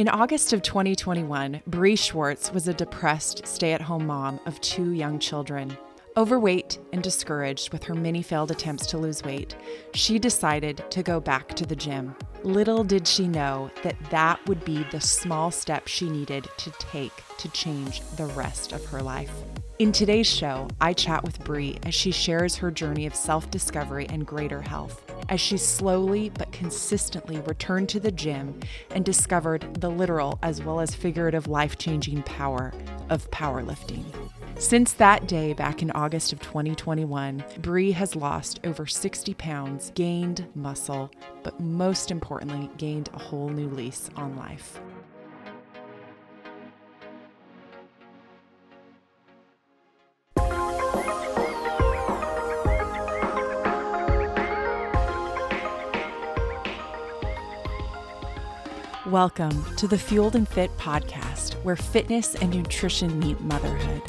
In August of 2021, Bree Schwartz was a depressed stay at home mom of two young children. Overweight and discouraged with her many failed attempts to lose weight, she decided to go back to the gym. Little did she know that that would be the small step she needed to take to change the rest of her life. In today's show, I chat with Bree as she shares her journey of self discovery and greater health, as she slowly but consistently returned to the gym and discovered the literal as well as figurative life changing power of powerlifting. Since that day back in August of 2021, Bree has lost over 60 pounds, gained muscle, but most importantly, gained a whole new lease on life. Welcome to the Fueled and Fit podcast, where fitness and nutrition meet motherhood.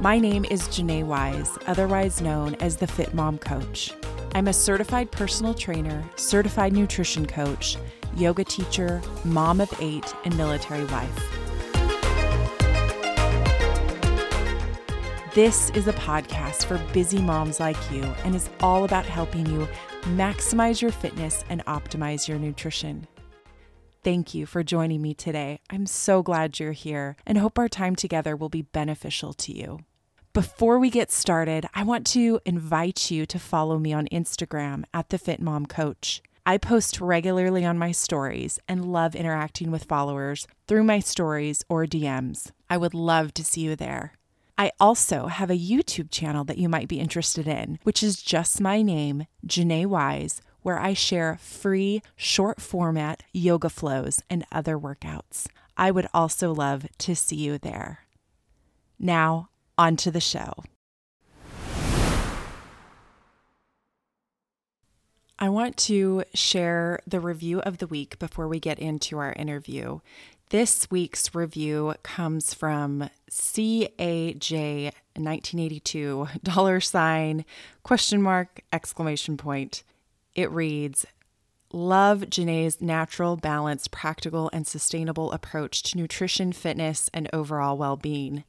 My name is Janae Wise, otherwise known as the Fit Mom Coach. I'm a certified personal trainer, certified nutrition coach, yoga teacher, mom of eight, and military wife. This is a podcast for busy moms like you and is all about helping you maximize your fitness and optimize your nutrition. Thank you for joining me today. I'm so glad you're here and hope our time together will be beneficial to you. Before we get started, I want to invite you to follow me on Instagram at the Fit Mom Coach. I post regularly on my stories and love interacting with followers through my stories or DMs. I would love to see you there. I also have a YouTube channel that you might be interested in, which is just my name, Janae Wise, where I share free short format yoga flows and other workouts. I would also love to see you there. Now, on to the show. I want to share the review of the week before we get into our interview. This week's review comes from CAJ 1982 dollar sign question mark exclamation point. It reads Love Janae's natural, balanced, practical, and sustainable approach to nutrition, fitness, and overall well being.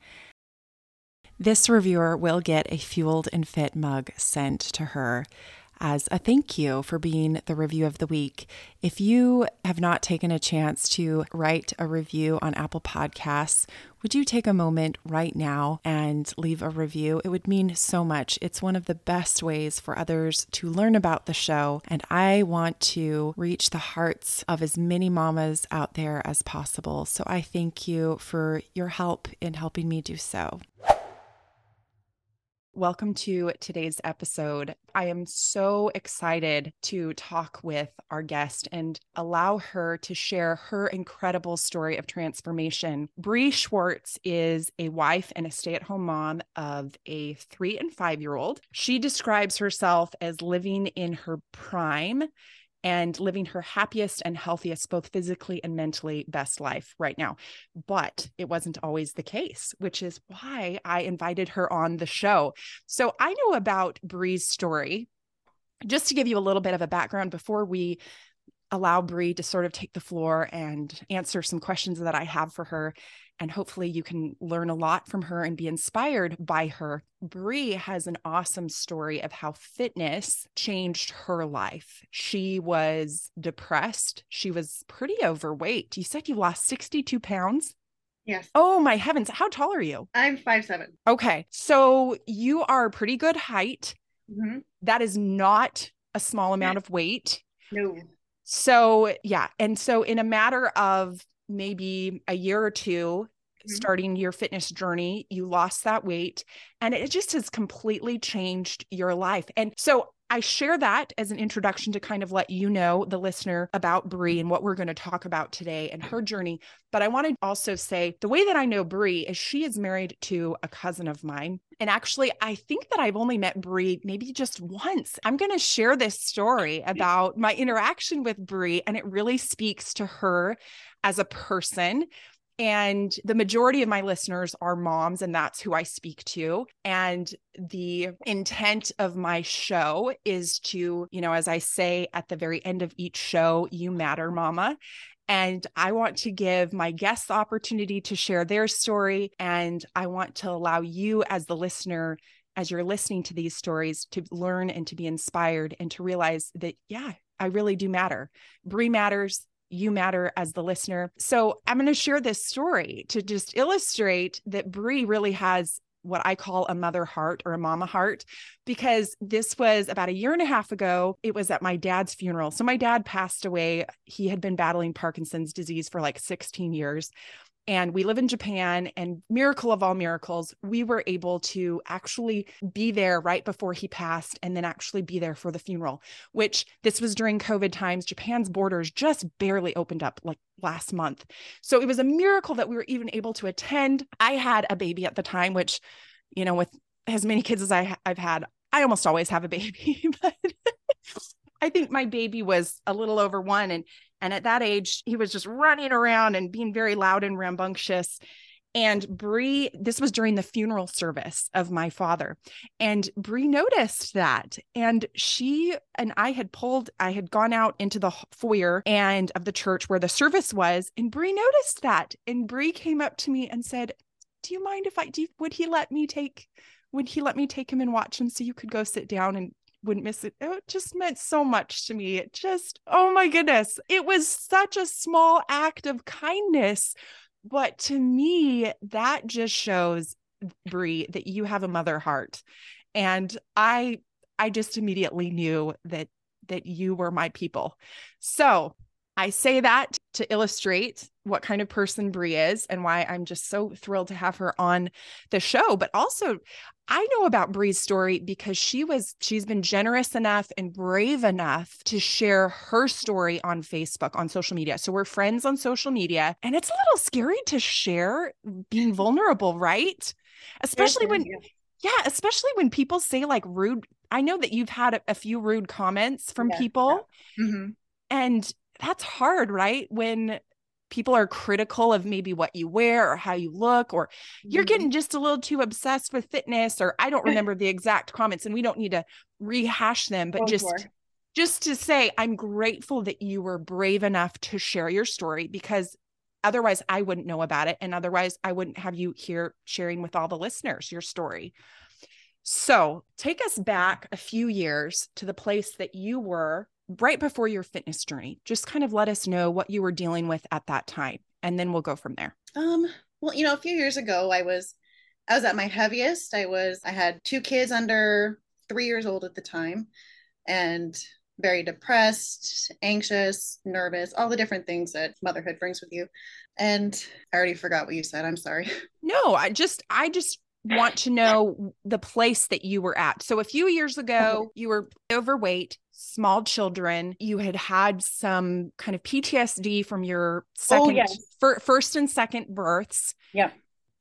This reviewer will get a fueled and fit mug sent to her as a thank you for being the review of the week. If you have not taken a chance to write a review on Apple Podcasts, would you take a moment right now and leave a review? It would mean so much. It's one of the best ways for others to learn about the show, and I want to reach the hearts of as many mamas out there as possible. So I thank you for your help in helping me do so. Welcome to today's episode. I am so excited to talk with our guest and allow her to share her incredible story of transformation. Bree Schwartz is a wife and a stay at home mom of a three and five year old. She describes herself as living in her prime and living her happiest and healthiest, both physically and mentally, best life right now. But it wasn't always the case, which is why I invited her on the show. So I know about Bree's story. Just to give you a little bit of a background before we allow Bree to sort of take the floor and answer some questions that I have for her and hopefully you can learn a lot from her and be inspired by her. Bree has an awesome story of how fitness changed her life. She was depressed. She was pretty overweight. You said you lost 62 pounds. Yes. Oh my heavens. How tall are you? I'm five seven. Okay. So you are pretty good height. Mm-hmm. That is not a small amount of weight. No. So, yeah. And so, in a matter of maybe a year or 2 mm-hmm. starting your fitness journey, you lost that weight and it just has completely changed your life. And so I share that as an introduction to kind of let you know, the listener, about Bree and what we're going to talk about today and her journey. But I want to also say the way that I know Bree is she is married to a cousin of mine. And actually, I think that I've only met Bree maybe just once. I'm going to share this story about my interaction with Bree, and it really speaks to her as a person And the majority of my listeners are moms, and that's who I speak to. And the intent of my show is to, you know, as I say at the very end of each show, you matter, mama. And I want to give my guests the opportunity to share their story. And I want to allow you, as the listener, as you're listening to these stories, to learn and to be inspired and to realize that, yeah, I really do matter. Bree matters you matter as the listener. So I'm going to share this story to just illustrate that Bree really has what I call a mother heart or a mama heart, because this was about a year and a half ago. It was at my dad's funeral. So my dad passed away. He had been battling Parkinson's disease for like 16 years and we live in Japan and miracle of all miracles we were able to actually be there right before he passed and then actually be there for the funeral which this was during covid times. Japan's borders just barely opened up like last month. So it was a miracle that we were even able to attend. I had a baby at the time which you know with as many kids as I I've had I almost always have a baby but I think my baby was a little over 1 and and at that age, he was just running around and being very loud and rambunctious. And Bree, this was during the funeral service of my father. And Bree noticed that. And she and I had pulled, I had gone out into the foyer and of the church where the service was. And Bree noticed that. And Bree came up to me and said, Do you mind if I do would he let me take would he let me take him and watch him so you could go sit down and wouldn't miss it. Oh, it just meant so much to me. It just, oh my goodness. It was such a small act of kindness. But to me, that just shows, Bree, that you have a mother heart. And I I just immediately knew that that you were my people. So I say that to illustrate what kind of person Bree is and why I'm just so thrilled to have her on the show. But also, I know about Bree's story because she was she's been generous enough and brave enough to share her story on Facebook on social media. So we're friends on social media and it's a little scary to share being vulnerable, right? Especially when yeah, especially when people say like rude I know that you've had a, a few rude comments from yeah, people. Yeah. Mm-hmm. And that's hard, right? When people are critical of maybe what you wear or how you look, or you're mm-hmm. getting just a little too obsessed with fitness, or I don't remember the exact comments, and we don't need to rehash them, but oh, just sure. just to say, I'm grateful that you were brave enough to share your story because otherwise I wouldn't know about it. And otherwise I wouldn't have you here sharing with all the listeners your story. So take us back a few years to the place that you were right before your fitness journey. Just kind of let us know what you were dealing with at that time, and then we'll go from there. Um, well, you know, a few years ago, I was I was at my heaviest. I was I had two kids under three years old at the time, and very depressed, anxious, nervous, all the different things that motherhood brings with you. And I already forgot what you said. I'm sorry. No, I just I just want to know the place that you were at. So a few years ago, you were overweight, small children. You had had some kind of PTSD from your oh, second, oh, yes. fir- first and second births. Yeah.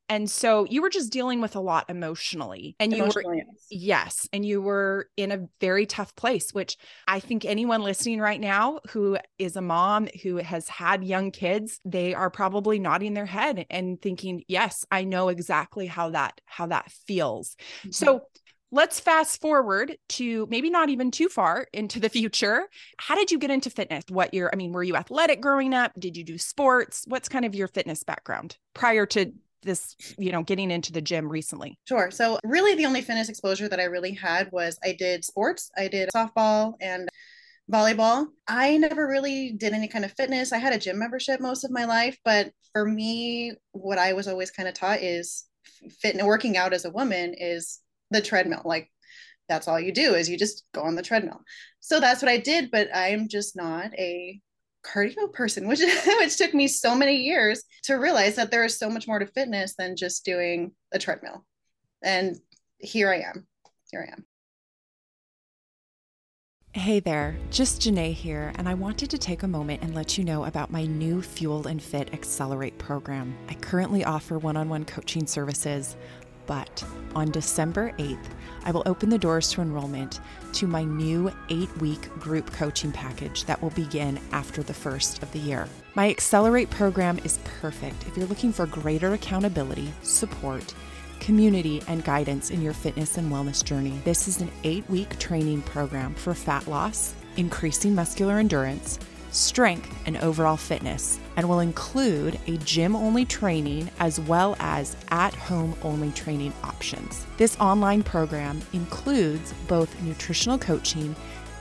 And so you were just dealing with a lot emotionally. And you were, yes. yes. And you were in a very tough place, which I think anyone listening right now who is a mom who has had young kids, they are probably nodding their head and thinking, yes, I know exactly how that, how that feels. Mm-hmm. So let's fast forward to maybe not even too far into the future. How did you get into fitness? What year? I mean, were you athletic growing up? Did you do sports? What's kind of your fitness background prior to this, you know, getting into the gym recently? Sure. So, really, the only fitness exposure that I really had was I did sports, I did softball and volleyball. I never really did any kind of fitness. I had a gym membership most of my life, but for me, what I was always kind of taught is fit working out as a woman is the treadmill. Like that's all you do is you just go on the treadmill. So that's what I did, but I'm just not a cardio person, which which took me so many years to realize that there is so much more to fitness than just doing a treadmill. And here I am. Here I am. Hey there, just Janae here, and I wanted to take a moment and let you know about my new Fueled and Fit Accelerate program. I currently offer one on one coaching services But on December 8th, I will open the doors to enrollment to my new eight week group coaching package that will begin after the first of the year. My Accelerate program is perfect if you're looking for greater accountability, support, community, and guidance in your fitness and wellness journey. This is an eight week training program for fat loss, increasing muscular endurance strength, and overall fitness, and will include a gym only training as well as at home only training options. This online program includes both nutritional coaching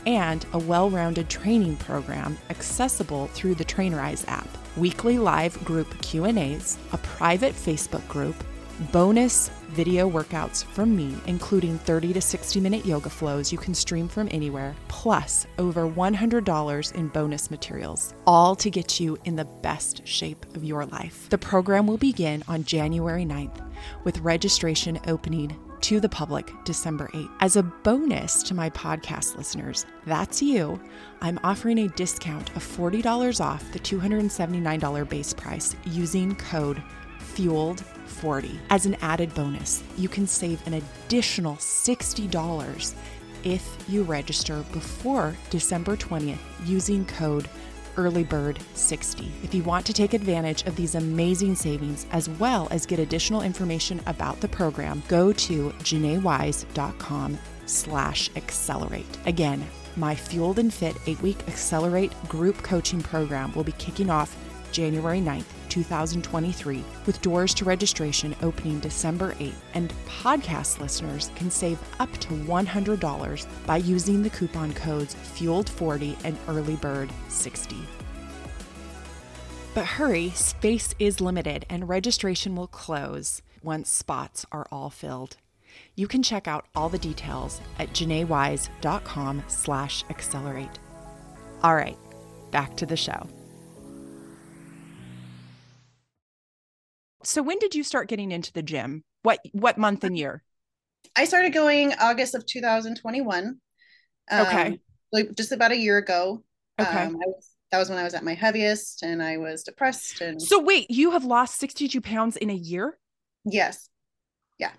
and a well rounded training program accessible through the Trainerize app, weekly live group Q&As, a private Facebook group, bonus video workouts from me, including 30 to 60 minute yoga flows you can stream from anywhere, plus over $100 in bonus materials, all to get you in the best shape of your life. The program will begin on January 9th, with registration opening to the public December 8th. As a bonus to my podcast listeners, that's you, I'm offering a discount of $40 off the $279 base price using code FUELED40. As an added bonus, you can save an additional $60 if you register before December 20th using code earlybird60. If you want to take advantage of these amazing savings as well as get additional information about the program, go to janaewise.com slash accelerate. Again, my Fueled and Fit 8-week Accelerate group coaching program will be kicking off January 9th 2023, with doors to registration opening December 8th, and podcast listeners can save up to $100 by using the coupon codes FUELED40 and EARLYBIRD60. But hurry, space is limited and registration will close once spots are all filled. You can check out all the details at janaewise.com slash accelerate. All right, back to the show. So when did you start getting into the gym? What what month and year? I started going August of 2021. Um, okay. Like just about a year ago. Okay. Um, was, that was when I was at my heaviest and I was depressed and So wait, you have lost 62 pounds in a year? Yes. Yeah.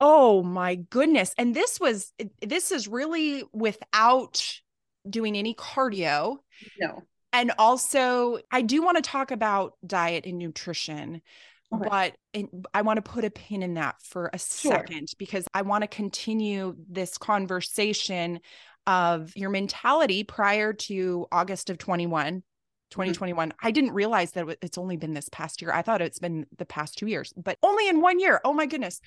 Oh my goodness. And this was this is really without doing any cardio. No. And also, I do want to talk about diet and nutrition Okay. But I want to put a pin in that for a sure. second because I want to continue this conversation of your mentality prior to August of 21. 2021. Mm-hmm. I didn't realize that it's only been this past year. I thought it's been the past two years, but only in one year. Oh my goodness.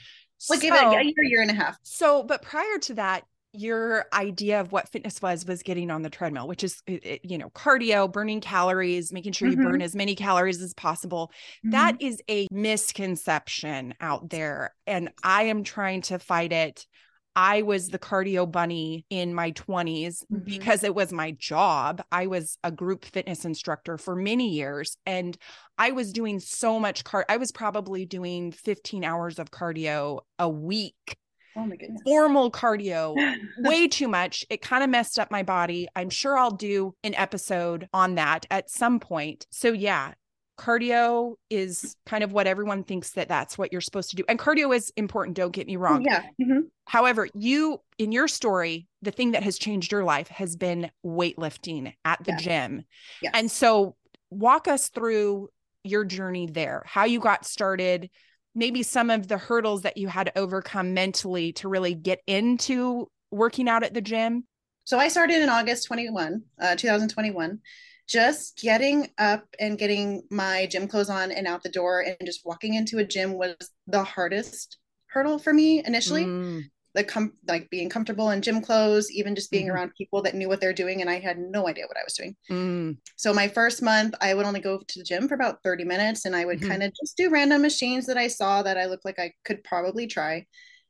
Like so, a year, year and a half. So, but prior to that, your idea of what fitness was was getting on the treadmill which is you know cardio burning calories making sure you mm-hmm. burn as many calories as possible mm-hmm. that is a misconception out there and i am trying to fight it I was the cardio bunny in my 20s mm-hmm. because it was my job. I was a group fitness instructor for many years and I was doing so much car I was probably doing 15 hours of cardio a week Oh my goodness. Formal cardio, way too much. It kind of messed up my body. I'm sure I'll do an episode on that at some point. So, yeah, cardio is kind of what everyone thinks that that's what you're supposed to do. And cardio is important, don't get me wrong. Yeah. Mm-hmm. However, you, in your story, the thing that has changed your life has been weightlifting at the yeah. gym. Yes. And so, walk us through your journey there, how you got started maybe some of the hurdles that you had to overcome mentally to really get into working out at the gym? So I started in August 21, uh, 2021. Just getting up and getting my gym clothes on and out the door and just walking into a gym was the hardest hurdle for me initially. Mm like com- like being comfortable in gym clothes, even just being mm-hmm. around people that knew what they're doing, and I had no idea what I was doing. Mm. So my first month, I would only go to the gym for about thirty minutes, and I would mm-hmm. kind of just do random machines that I saw that I looked like I could probably try.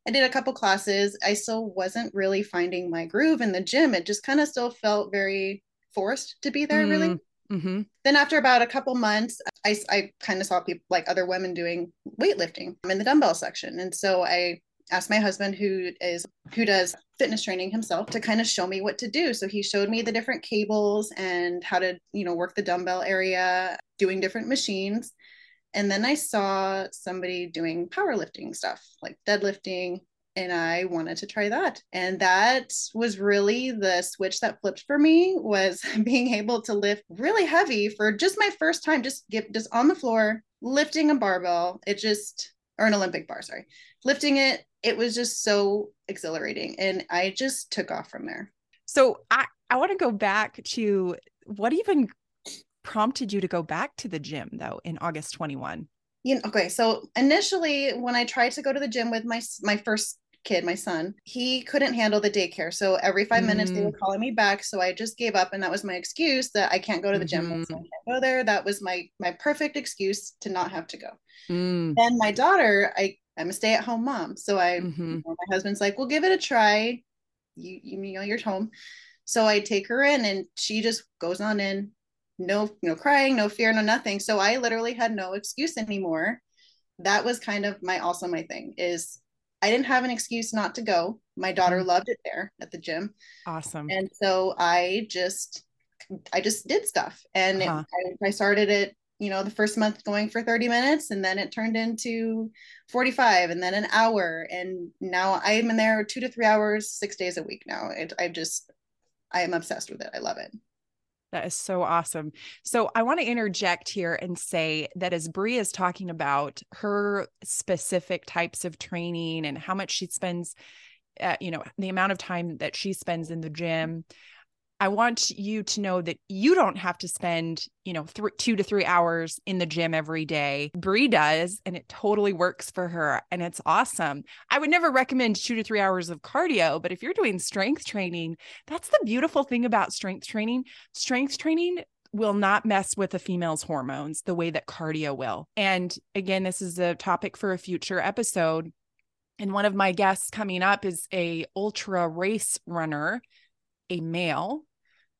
I did a couple classes. I still wasn't really finding my groove in the gym. It just kind of still felt very forced to be there, mm. really. Mm-hmm. Then after about a couple months, I, I kind of saw people like other women doing weightlifting in the dumbbell section. And so I asked my husband who is who does fitness training himself to kind of show me what to do so he showed me the different cables and how to you know work the dumbbell area doing different machines And then I saw somebody doing powerlifting stuff like deadlifting, and I wanted to try that. And that was really the switch that flipped for me was being able to lift really heavy for just my first time, just get just on the floor, lifting a barbell. It just or an Olympic bar, sorry. Lifting it, it was just so exhilarating. And I just took off from there. So I, I want to go back to what even prompted you to go back to the gym though in August 21? You know, okay, so initially when I tried to go to the gym with my my first kid, my son, he couldn't handle the daycare. So every five mm. minutes they were mm. calling me back. So I just gave up, and that was my excuse that I can't go to the mm-hmm. gym. So I can't go there. That was my my perfect excuse to not have to go. Mm. Then my daughter, I I'm a stay at home mom, so I mm-hmm. you know, my husband's like, "Well, give it a try. You you know you're home." So I take her in, and she just goes on in, no no crying, no fear, no nothing. So I literally had no excuse anymore. That was kind of my also my thing is I didn't have an excuse not to go. My daughter mm-hmm. loved it there at the gym. Awesome. And so I just I just did stuff and uh-huh. it, I, I started it you know the first month going for 30 minutes and then it turned into 45 and then an hour and now i'm in there two to three hours six days a week now. It, i just i am obsessed with it. I love it. That is so awesome. So I want to interject here and say that as Bree is talking about her specific types of training and how much she spends, uh, you know, the amount of time that she spends in the gym, I want you to know that you don't have to spend, you know, th- two to three hours in the gym every day. Bree does, and it totally works for her, and it's awesome. I would never recommend two to three hours of cardio, but if you're doing strength training, that's the beautiful thing about strength training. Strength training will not mess with a female's hormones the way that cardio will. And again, this is a topic for a future episode. And one of my guests coming up is a ultra race runner a male.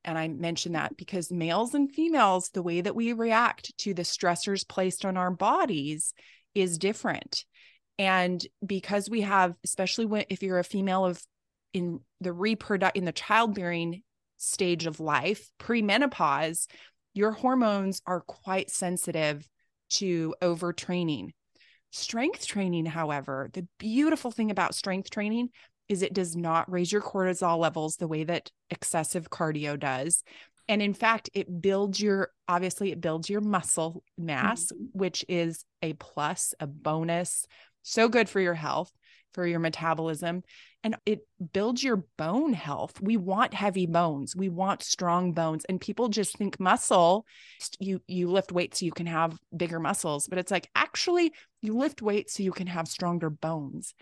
And I mention that because males and females, the way that we react to the stressors placed on our bodies is different. And because we have, especially when if you're a female of in the reproduct in the childbearing stage of life, premenopause, your hormones are quite sensitive to overtraining. Strength training, however, the beautiful thing about strength training is it does not raise your cortisol levels the way that excessive cardio does. And in fact, it builds your obviously it builds your muscle mass, mm-hmm. which is a plus, a bonus. So good for your health, for your metabolism, and it builds your bone health. We want heavy bones. We want strong bones. And people just think muscle, you you lift weights so you can have bigger muscles, but it's like actually you lift weights so you can have stronger bones.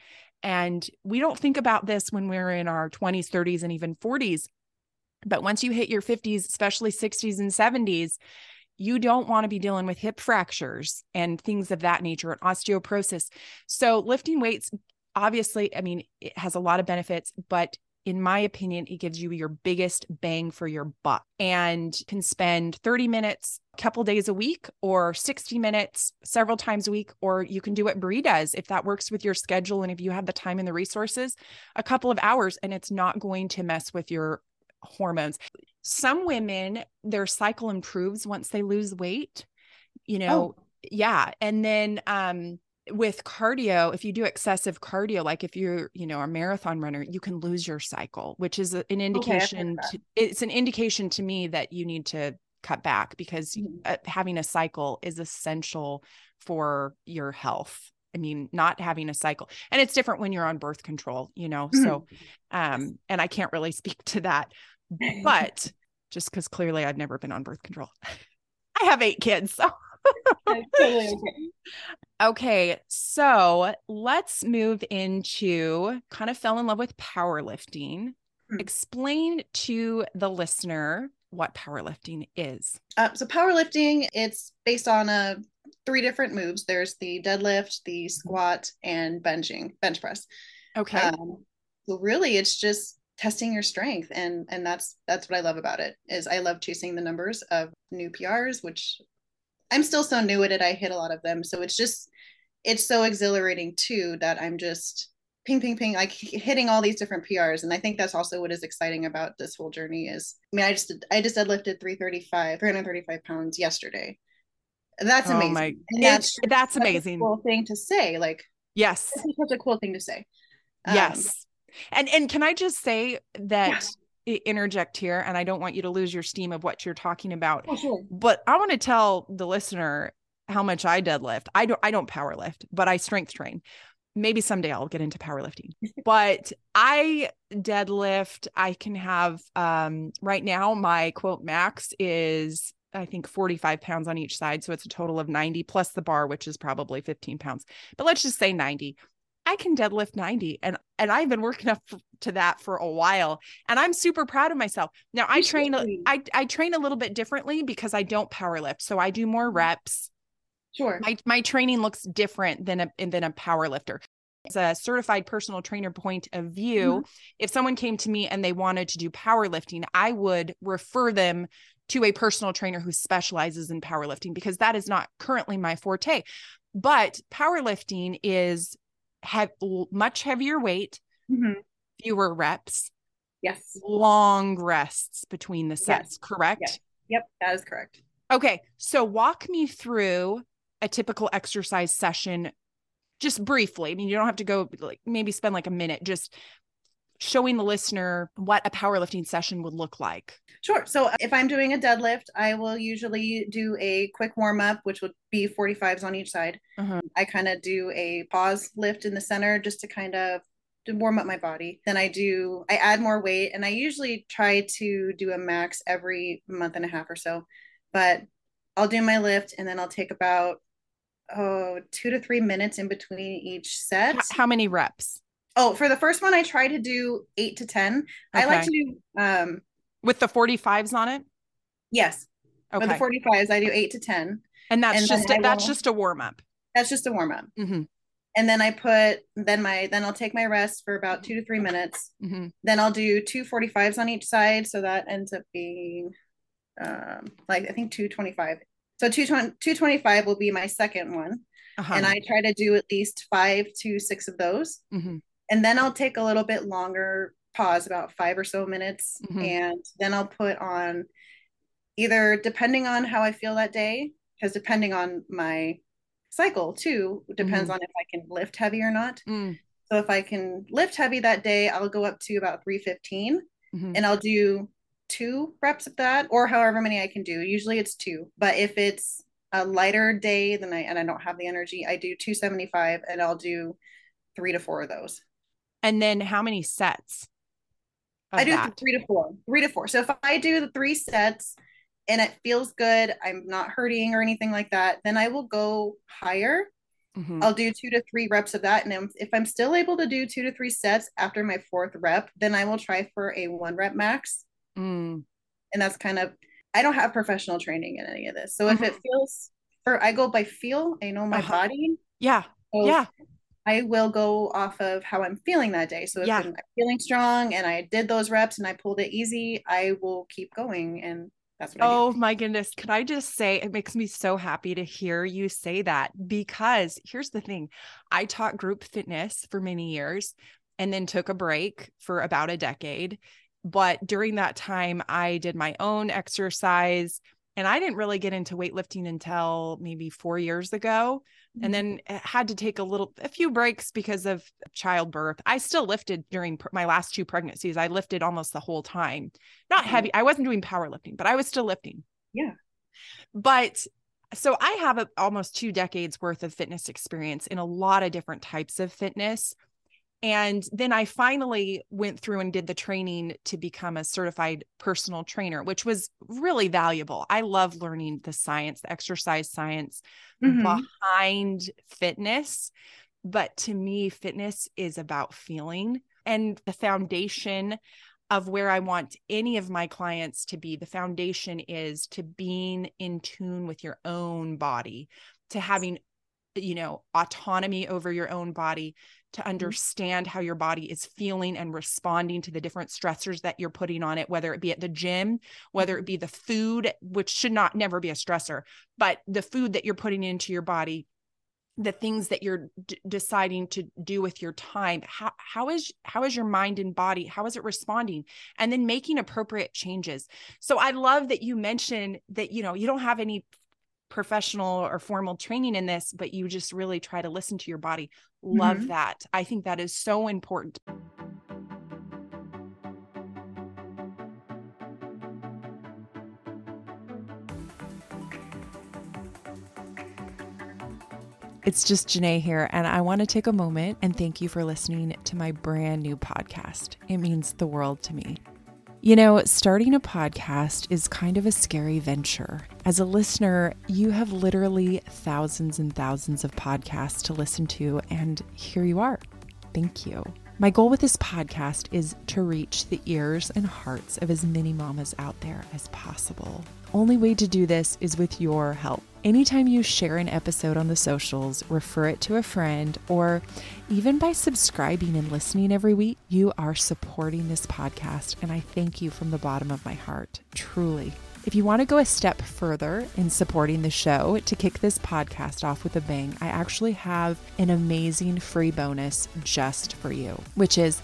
And we don't think about this when we're in our 20s, 30s, and even 40s. But once you hit your 50s, especially 60s and 70s, you don't want to be dealing with hip fractures and things of that nature and osteoporosis. So, lifting weights, obviously, I mean, it has a lot of benefits, but in my opinion, it gives you your biggest bang for your buck and can spend 30 minutes couple days a week or 60 minutes several times a week, or you can do what Bree does if that works with your schedule and if you have the time and the resources, a couple of hours, and it's not going to mess with your hormones. Some women, their cycle improves once they lose weight, you know. Oh. Yeah. And then um with cardio, if you do excessive cardio, like if you're, you know, a marathon runner, you can lose your cycle, which is an indication. Okay, to, it's an indication to me that you need to cut back because mm-hmm. having a cycle is essential for your health. I mean, not having a cycle, and it's different when you're on birth control, you know. Mm-hmm. So, um, and I can't really speak to that, but just because clearly I've never been on birth control, I have eight kids, so. totally okay. Okay, so let's move into kind of fell in love with powerlifting. Hmm. Explain to the listener what powerlifting is. Uh, so powerlifting, it's based on a uh, three different moves. There's the deadlift, the mm-hmm. squat, and benching, bench press. Okay. Um, so really, it's just testing your strength, and and that's that's what I love about it. Is I love chasing the numbers of new PRs, which I'm still so new at it. I hit a lot of them. So it's just, it's so exhilarating too that I'm just ping, ping, ping, like hitting all these different PRs. And I think that's also what is exciting about this whole journey is, I mean, I just, I just deadlifted 335, 335 pounds yesterday. That's Oh amazing. my- And It's- that's that's such a amazing. cool thing to say. Like Yes. such a cool thing to say. Um, yes. And and can I just say that i- interject here and I don't want you to lose your steam of what you're talking about. Oh, sure. But I want to tell the listener how much I deadlift. I don't I don't power lift, but I strength train. Maybe someday I'll get into powerlifting. but I deadlift. I can have um right now my quote max is I think 45 pounds on each side. So it's a total of 90 plus the bar, which is probably 15 pounds. But let's just say 90. I can deadlift 90 and and I've been working up to that for a while and I'm super proud of myself. Now I train a- should be. I I train a little bit differently because I don't power lift. So I do more reps. Sure. My my training looks different than a than a power lifter. As a certified personal trainer point of view, if someone came to me and they wanted to do powerlifting, I would refer them to a personal trainer who specializes in powerlifting because that is not currently my forte. But powerlifting is have much heavier weight, Mhm. fewer reps, Yes. long rests between the Yes. sets, correct? Yes. Yep. That is correct. Okay, so walk me through a typical exercise session just briefly. I mean, you don't have to go like maybe spend like a minute just showing the listener what a powerlifting session would look like. Sure. So uh, if I'm doing a deadlift, I will usually do a quick warm up, which would be 45s on each side. Uh-huh. I kind of do a pause lift in the center just to kind of to warm up my body. Then I do I add more weight and I usually try to do a max every month and a half or so. But I'll do my lift and then I'll take about oh, 2 to 3 minutes in between each set. How many reps Oh, for the first one I try to do 8 to 10. I like to do um with the 45s on it? yes, Okay. For the 45s, I do eight to 10. and that's and just I that's will- just a warm up. That's just a warm up. hmm And then I put, then my, then I'll take my rest for about two to three minutes. hmm Then I'll do two 45s on each side. So that ends up being um, like, I think 225. So 220 225 will be my second one. Uh-huh. And I try to do at least five to six of those. hmm And then I'll take a little bit longer pause, about five or so minutes. Mhm. And then I'll put on either depending on how I feel that day, because depending on my cycle too, depends on if I can lift heavy or not. Mm, So if I can lift heavy that day, I'll go up to about 315 mhm. and I'll do two reps of that or however many I can do. Usually it's two. But if it's a lighter day than I and I don't have the energy, I do 275 and I'll do three to four of those. And then how many sets? I do that? three to four, three to four. So if I do the three sets and it feels good, I'm not hurting or anything like that, then I will go higher. Mhm. I'll do two to three reps of that. And if I'm still able to do two to three sets after my fourth rep, then I will try for a one rep max. Mm, And that's kind of, I don't have professional training in any of this. So if it Mhm. feels, for I go by feel, I know my Uh-huh. body. yeah. So Yeah. I will go off of how I'm feeling that day. So if Yeah. I'm feeling strong and I did those reps and I pulled it easy, I will keep going. And that's what I. Oh my goodness. Could I just say it makes me so happy to hear you say that because here's the thing I taught group fitness for many years and then took a break for about a decade. But during that time, I did my own exercise and I didn't really get into weightlifting until maybe four years ago. And then eh, had to take a little, a few breaks because of childbirth. I still lifted during pr- my last two pregnancies. I lifted almost the whole time. Not Mhm. heavy. I wasn't doing powerlifting, but I was still lifting. Yeah. But so I have a, almost two decades worth of fitness experience in a lot of different types of fitness. And then I finally went through and did the training to become a certified personal trainer, which was really valuable. I love learning the science, the exercise science Mhm. behind fitness. But to me, fitness is about feeling and the foundation of where I want any of my clients to be. The foundation is to being in tune with your own body, to having, you know, autonomy over your own body, to mm-hmm. understand how your body is feeling and responding to the different stressors that you're putting on it, whether it be at the gym, whether it mm-hmm. be the food, which should not never be a stressor, but the food that you're putting into your body the things that you're d- deciding to do with your time how how is how is your mind and body how is it responding? And then making appropriate changes. So i love that you mentioned that you know you don't have any professional or formal training in this, but you just really try to listen to your body. Love mm-hmm. that. I think that is so important. It's just Janae here, and I want to take a moment and thank you for listening to my brand new podcast. It means the world to me. You know, starting a podcast is kind of a scary venture. As a listener, you have literally thousands and thousands of podcasts to listen to, and here you are. Thank you. My goal with this podcast is to reach the ears and hearts of as many mamas out there as possible. Only way to do this is with your help. Anytime you share an episode on the socials, refer it to a friend, or even by subscribing and listening every week, you are supporting this podcast. And I thank you from the bottom of my heart, truly. If you want to go a step further in supporting the show to kick this podcast off with a bang, I actually have an amazing free bonus just for you, which is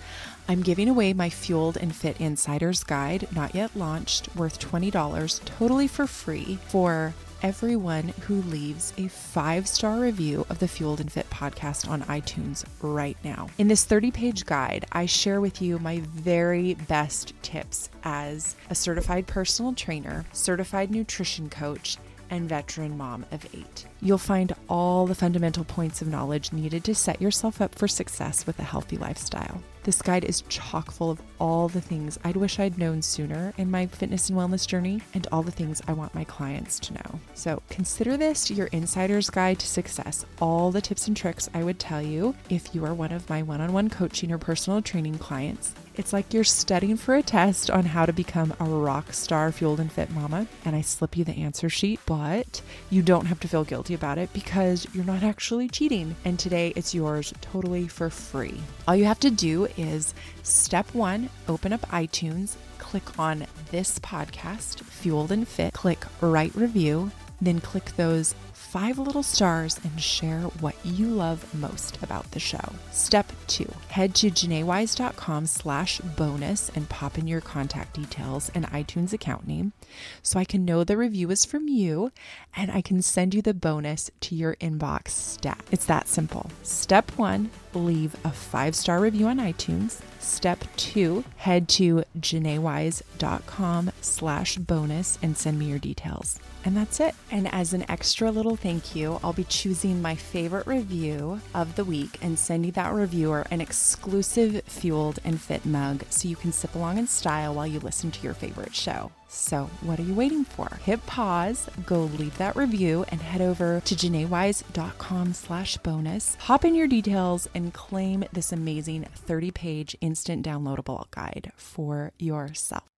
I'm giving away my Fueled and Fit Insiders Guide, not yet launched, worth $20 totally for free for everyone who leaves a five star review of the Fueled and Fit podcast on iTunes right now. In this 30 page guide, I share with you my very best tips as a certified personal trainer, certified nutrition coach, and veteran mom of eight. You'll find all the fundamental points of knowledge needed to set yourself up for success with a healthy lifestyle. This guide is chock full of all the things I'd wish I'd known sooner in my fitness and wellness journey and all the things I want my clients to know. So consider this your insider's guide to success. All the tips and tricks I would tell you if you are one of my one on one coaching or personal training clients. It's like you're studying for a test on how to become a rock star fueled and fit mama, and I slip you the answer sheet, but you don't have to feel guilty about it because you're not actually cheating. And today it's yours totally for free. All you have to do is step one, open up iTunes, click on this podcast, Fueled and Fit, click write review, then click those five little stars and share what you love most about the show. Step two, head to janaewise.com slash bonus and pop in your contact details and iTunes account name so I can know the review is from you and I can send you the bonus to your inbox stat. It's that simple. Step one, leave a five star review on iTunes. Step two, head to janaewise.com slash bonus and send me your details. And that's it. And as an extra little thank you, I'll be choosing my favorite review of the week and sending that reviewer an exclusive Fueled and Fit mug so you can sip along in style while you listen to your favorite show. So, what are you waiting for? Hit pause, go leave that review, and head over to janaewise.com slash bonus. Hop in your details and claim this amazing 30 page instant downloadable guide for yourself.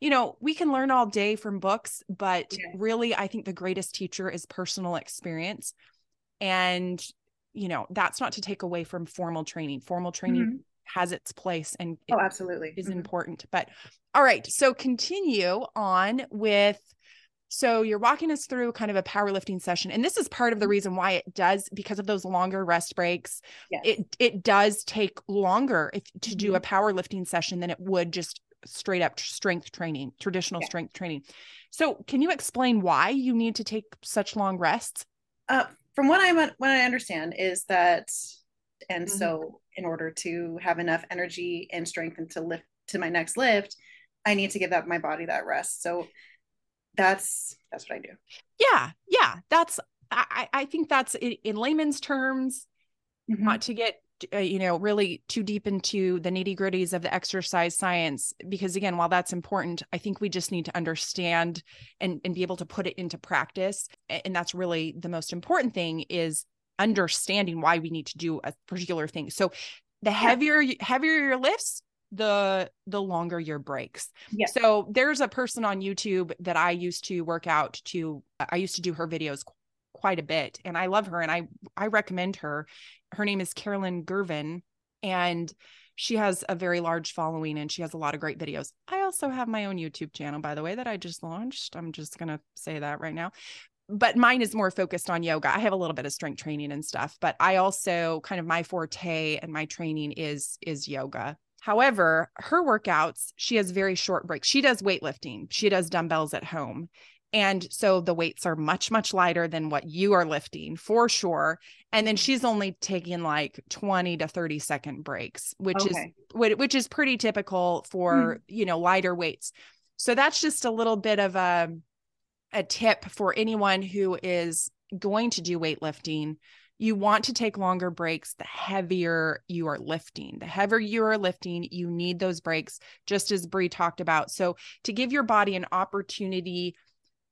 You know, we can learn all day from books, but yeah. really, I think the greatest teacher is personal experience. And, you know, that's not to take away from formal training. Formal training mm-hmm. has its place and oh, absolutely is mm-hmm. important. But all right, so continue on with so you're walking us through kind of a powerlifting session and this is part of the mm-hmm. reason why it does because of those longer rest breaks yes. it it does take longer if to mm-hmm. do a powerlifting session than it would just straight up strength training, traditional yeah. strength training. So, can you explain why you need to take such long rests? Uh, from what I what I understand is that, and mm-hmm. so in order to have enough energy and strength and to lift to my next lift, I need to give that my body that rest. So that's that's what I do. Yeah, yeah, that's I I think that's in, in layman's terms. Mm-hmm. Not to get uh, you know really too deep into the nitty gritties of the exercise science because again while that's important i think we just need to understand and, and be able to put it into practice and that's really the most important thing is understanding why we need to do a particular thing so the heavier yeah. heavier your lifts the the longer your breaks. Yeah. So there's a person on YouTube that I used to work out to I used to do her videos quite a bit and I love her and I I recommend her. Her name is Caroline Girvan and she has a very large following and she has a lot of great videos. I also have my own YouTube channel by the way that I just launched. I'm just going to say that right now. But mine is more focused on yoga. I have a little bit of strength training and stuff, but I also kind of my forte and my training is is yoga However, her workouts, she has very short breaks. She does weightlifting, she does dumbbells at home. And so the weights are much, much lighter than what you are lifting for sure. And then she's only taking like 20 to 30 second breaks, which okay. is which is pretty typical for, mm. you know, lighter weights. So that's just a little bit of a a tip for anyone who is going to do weightlifting you want to take longer breaks the heavier you are lifting the heavier you are lifting you need those breaks just as Bree talked about so to give your body an opportunity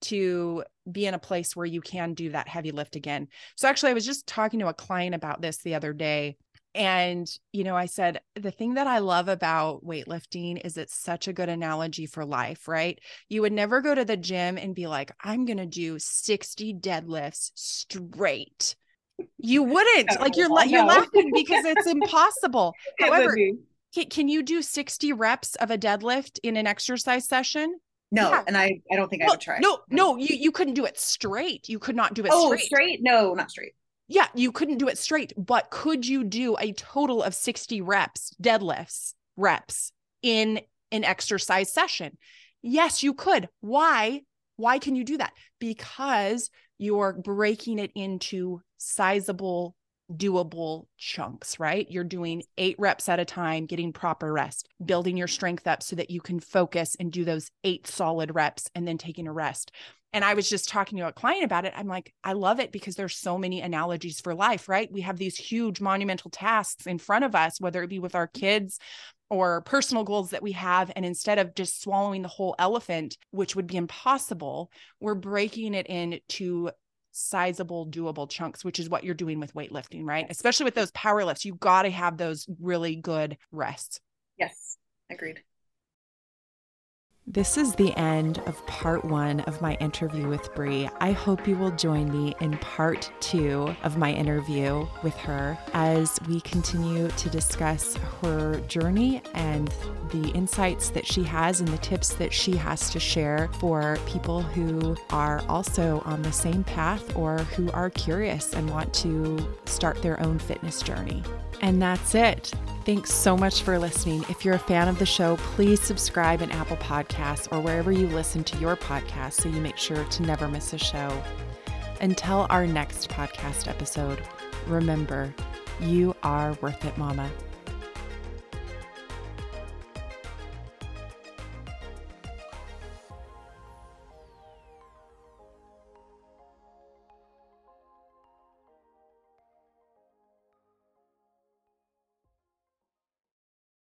to be in a place where you can do that heavy lift again so actually i was just talking to a client about this the other day and you know i said the thing that i love about weightlifting is it's such a good analogy for life right you would never go to the gym and be like i'm going to do 60 deadlifts straight you wouldn't no, like you're no. you're laughing because it's impossible. However, can, can you do 60 reps of a deadlift in an exercise session? No, yeah. and I I don't think I would try. No, no, you you couldn't do it straight. You could not do it oh, straight. straight? No, not straight. Yeah, you couldn't do it straight, but could you do a total of 60 reps, deadlifts, reps in an exercise session? Yes, you could. Why? Why can you do that? Because you're breaking it into sizable doable chunks, right? You're doing eight reps at a time, getting proper rest, building your strength up so that you can focus and do those eight solid reps and then taking a rest. And I was just talking to a client about it. I'm like, I love it because there's so many analogies for life, right? We have these huge monumental tasks in front of us, whether it be with our kids or personal goals that we have. And instead of just swallowing the whole elephant, which would be impossible, we're breaking it into sizable, doable chunks, which is what you're doing with weightlifting, right? Especially with those power lifts, you got to have those really good rests. Yes, agreed. This is the end of part one of my interview with Bree. I hope you will join me in part two of my interview with her as we continue to discuss her journey and the insights that she has and the tips that she has to share for people who are also on the same path or who are curious and want to start their own fitness journey. And that's it. Thanks so much for listening. If you're a fan of the show, please subscribe in Apple Or wherever you listen to your podcast so you make sure to never miss a show. Until our next podcast episode, remember, you are worth it, Mama.